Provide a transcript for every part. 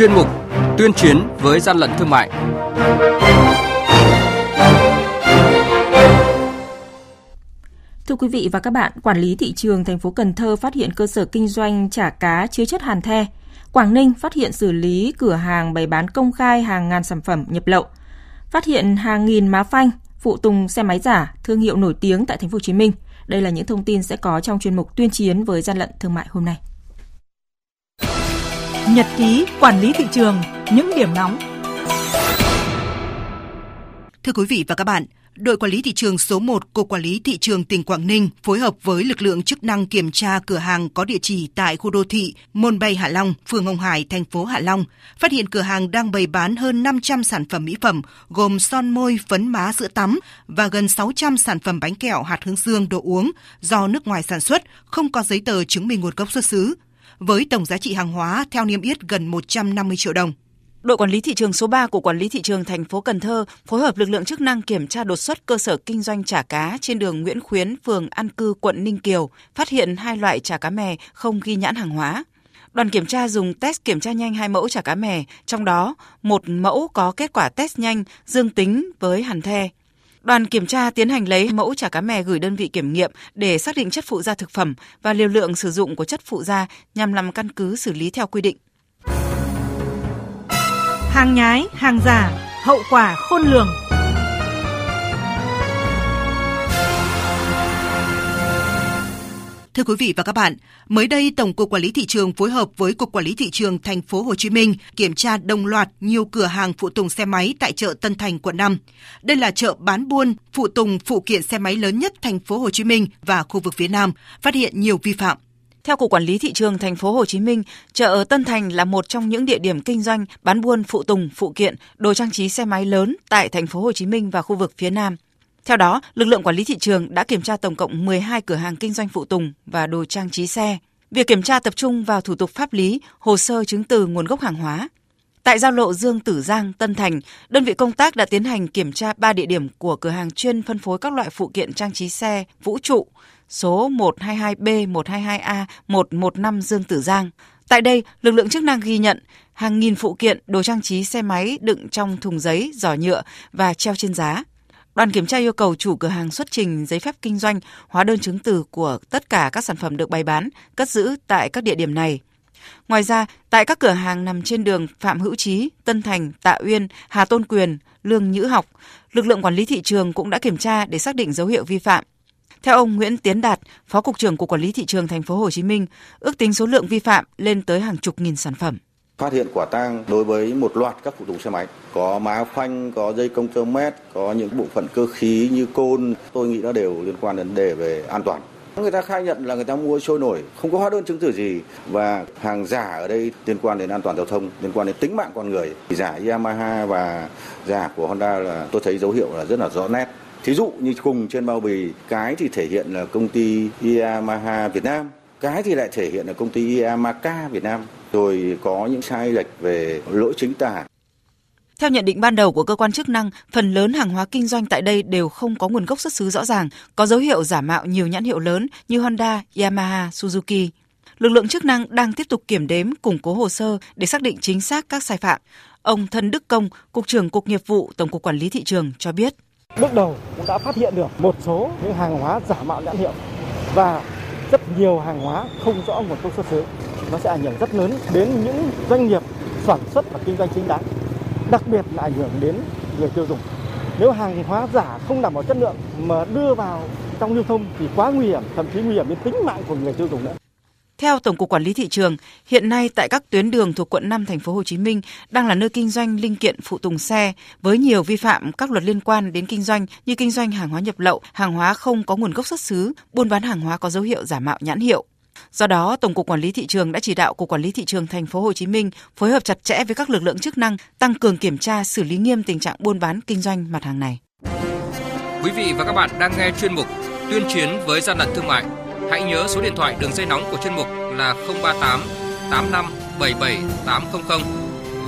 chuyên mục Tuyên chiến với gian lận thương mại. Thưa quý vị và các bạn, quản lý thị trường thành phố Cần Thơ phát hiện cơ sở kinh doanh chả cá chứa chất hàn the. Quảng Ninh phát hiện xử lý cửa hàng bày bán công khai hàng ngàn sản phẩm nhập lậu. Phát hiện hàng nghìn má phanh, phụ tùng xe máy giả, thương hiệu nổi tiếng tại thành phố Hồ Chí Minh. Đây là những thông tin sẽ có trong chuyên mục tuyên chiến với gian lận thương mại hôm nay. Nhật ký quản lý thị trường, những điểm nóng. Thưa quý vị và các bạn, đội quản lý thị trường số 1 Cục Quản lý Thị trường tỉnh Quảng Ninh phối hợp với lực lượng chức năng kiểm tra cửa hàng có địa chỉ tại khu đô thị Môn Bay Hạ Long, phường Hồng Hải, thành phố Hạ Long, phát hiện cửa hàng đang bày bán hơn 500 sản phẩm mỹ phẩm gồm son môi, phấn má sữa tắm và gần 600 sản phẩm bánh kẹo hạt hướng dương đồ uống do nước ngoài sản xuất, không có giấy tờ chứng minh nguồn gốc xuất xứ với tổng giá trị hàng hóa theo niêm yết gần 150 triệu đồng. Đội quản lý thị trường số 3 của quản lý thị trường thành phố Cần Thơ phối hợp lực lượng chức năng kiểm tra đột xuất cơ sở kinh doanh chả cá trên đường Nguyễn Khuyến, phường An Cư, quận Ninh Kiều, phát hiện hai loại chả cá mè không ghi nhãn hàng hóa. Đoàn kiểm tra dùng test kiểm tra nhanh hai mẫu chả cá mè, trong đó một mẫu có kết quả test nhanh dương tính với hàn the. Đoàn kiểm tra tiến hành lấy mẫu chả cá mè gửi đơn vị kiểm nghiệm để xác định chất phụ gia thực phẩm và liều lượng sử dụng của chất phụ gia nhằm làm căn cứ xử lý theo quy định. Hàng nhái, hàng giả, hậu quả khôn lường. Thưa quý vị và các bạn, mới đây Tổng cục Quản lý thị trường phối hợp với Cục Quản lý thị trường thành phố Hồ Chí Minh kiểm tra đồng loạt nhiều cửa hàng phụ tùng xe máy tại chợ Tân Thành quận 5. Đây là chợ bán buôn phụ tùng phụ kiện xe máy lớn nhất thành phố Hồ Chí Minh và khu vực phía Nam, phát hiện nhiều vi phạm. Theo Cục Quản lý thị trường thành phố Hồ Chí Minh, chợ Tân Thành là một trong những địa điểm kinh doanh bán buôn phụ tùng, phụ kiện, đồ trang trí xe máy lớn tại thành phố Hồ Chí Minh và khu vực phía Nam. Theo đó, lực lượng quản lý thị trường đã kiểm tra tổng cộng 12 cửa hàng kinh doanh phụ tùng và đồ trang trí xe. Việc kiểm tra tập trung vào thủ tục pháp lý, hồ sơ chứng từ nguồn gốc hàng hóa. Tại giao lộ Dương Tử Giang, Tân Thành, đơn vị công tác đã tiến hành kiểm tra 3 địa điểm của cửa hàng chuyên phân phối các loại phụ kiện trang trí xe Vũ trụ, số 122B, 122A, 115 Dương Tử Giang. Tại đây, lực lượng chức năng ghi nhận hàng nghìn phụ kiện đồ trang trí xe máy đựng trong thùng giấy, giỏ nhựa và treo trên giá. Đoàn kiểm tra yêu cầu chủ cửa hàng xuất trình giấy phép kinh doanh, hóa đơn chứng từ của tất cả các sản phẩm được bày bán, cất giữ tại các địa điểm này. Ngoài ra, tại các cửa hàng nằm trên đường Phạm Hữu Trí, Tân Thành, Tạ Uyên, Hà Tôn Quyền, Lương Nhữ Học, lực lượng quản lý thị trường cũng đã kiểm tra để xác định dấu hiệu vi phạm. Theo ông Nguyễn Tiến Đạt, Phó cục trưởng Cục Quản lý thị trường thành phố Hồ Chí Minh, ước tính số lượng vi phạm lên tới hàng chục nghìn sản phẩm phát hiện quả tang đối với một loạt các phụ tùng xe máy. Có má phanh, có dây công tơ mét, có những bộ phận cơ khí như côn. Tôi nghĩ nó đều liên quan đến vấn đề về an toàn. Người ta khai nhận là người ta mua trôi nổi, không có hóa đơn chứng từ gì. Và hàng giả ở đây liên quan đến an toàn giao thông, liên quan đến tính mạng con người. Giả Yamaha và giả của Honda là tôi thấy dấu hiệu là rất là rõ nét. Thí dụ như cùng trên bao bì, cái thì thể hiện là công ty Yamaha Việt Nam, cái thì lại thể hiện là công ty Yamaha Việt Nam rồi có những sai lệch về lỗi chính tả. Theo nhận định ban đầu của cơ quan chức năng, phần lớn hàng hóa kinh doanh tại đây đều không có nguồn gốc xuất xứ rõ ràng, có dấu hiệu giả mạo nhiều nhãn hiệu lớn như Honda, Yamaha, Suzuki. Lực lượng chức năng đang tiếp tục kiểm đếm, củng cố hồ sơ để xác định chính xác các sai phạm. Ông Thân Đức Công, Cục trưởng Cục Nghiệp vụ Tổng cục Quản lý Thị trường cho biết. Bước đầu cũng đã phát hiện được một số những hàng hóa giả mạo nhãn hiệu và rất nhiều hàng hóa không rõ nguồn gốc xuất xứ nó sẽ ảnh hưởng rất lớn đến những doanh nghiệp sản xuất và kinh doanh chính đáng đặc biệt là ảnh hưởng đến người tiêu dùng nếu hàng hóa giả không đảm bảo chất lượng mà đưa vào trong lưu thông thì quá nguy hiểm thậm chí nguy hiểm đến tính mạng của người tiêu dùng nữa theo Tổng cục Quản lý thị trường, hiện nay tại các tuyến đường thuộc quận 5 thành phố Hồ Chí Minh đang là nơi kinh doanh linh kiện phụ tùng xe với nhiều vi phạm các luật liên quan đến kinh doanh như kinh doanh hàng hóa nhập lậu, hàng hóa không có nguồn gốc xuất xứ, buôn bán hàng hóa có dấu hiệu giả mạo nhãn hiệu. Do đó, Tổng cục Quản lý thị trường đã chỉ đạo Cục Quản lý thị trường thành phố Hồ Chí Minh phối hợp chặt chẽ với các lực lượng chức năng tăng cường kiểm tra xử lý nghiêm tình trạng buôn bán kinh doanh mặt hàng này. Quý vị và các bạn đang nghe chuyên mục Tuyên chiến với gian lận thương mại. Hãy nhớ số điện thoại đường dây nóng của chuyên mục là 038 85 77 800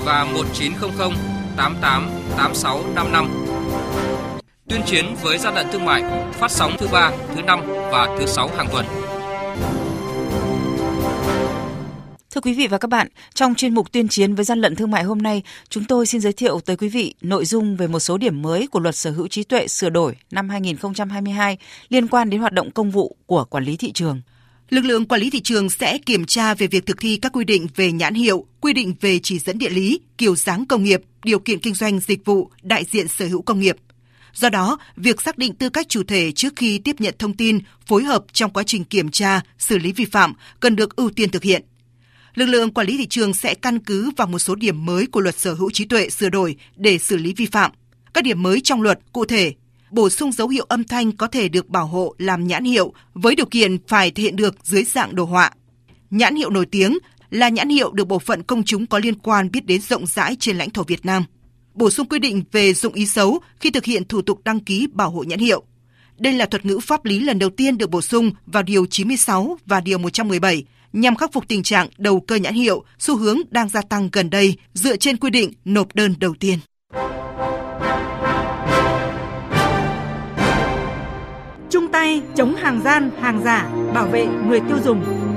và 1900 88 86 55. Tuyên chiến với gian lận thương mại phát sóng thứ ba, thứ năm và thứ sáu hàng tuần Thưa quý vị và các bạn, trong chuyên mục tuyên chiến với gian lận thương mại hôm nay, chúng tôi xin giới thiệu tới quý vị nội dung về một số điểm mới của luật sở hữu trí tuệ sửa đổi năm 2022 liên quan đến hoạt động công vụ của quản lý thị trường. Lực lượng quản lý thị trường sẽ kiểm tra về việc thực thi các quy định về nhãn hiệu, quy định về chỉ dẫn địa lý, kiểu dáng công nghiệp, điều kiện kinh doanh dịch vụ, đại diện sở hữu công nghiệp. Do đó, việc xác định tư cách chủ thể trước khi tiếp nhận thông tin, phối hợp trong quá trình kiểm tra, xử lý vi phạm cần được ưu tiên thực hiện lực lượng quản lý thị trường sẽ căn cứ vào một số điểm mới của luật sở hữu trí tuệ sửa đổi để xử lý vi phạm. Các điểm mới trong luật cụ thể, bổ sung dấu hiệu âm thanh có thể được bảo hộ làm nhãn hiệu với điều kiện phải thể hiện được dưới dạng đồ họa. Nhãn hiệu nổi tiếng là nhãn hiệu được bộ phận công chúng có liên quan biết đến rộng rãi trên lãnh thổ Việt Nam. Bổ sung quy định về dụng ý xấu khi thực hiện thủ tục đăng ký bảo hộ nhãn hiệu. Đây là thuật ngữ pháp lý lần đầu tiên được bổ sung vào Điều 96 và Điều 117 nhằm khắc phục tình trạng đầu cơ nhãn hiệu, xu hướng đang gia tăng gần đây dựa trên quy định nộp đơn đầu tiên. Chung tay chống hàng gian, hàng giả, bảo vệ người tiêu dùng.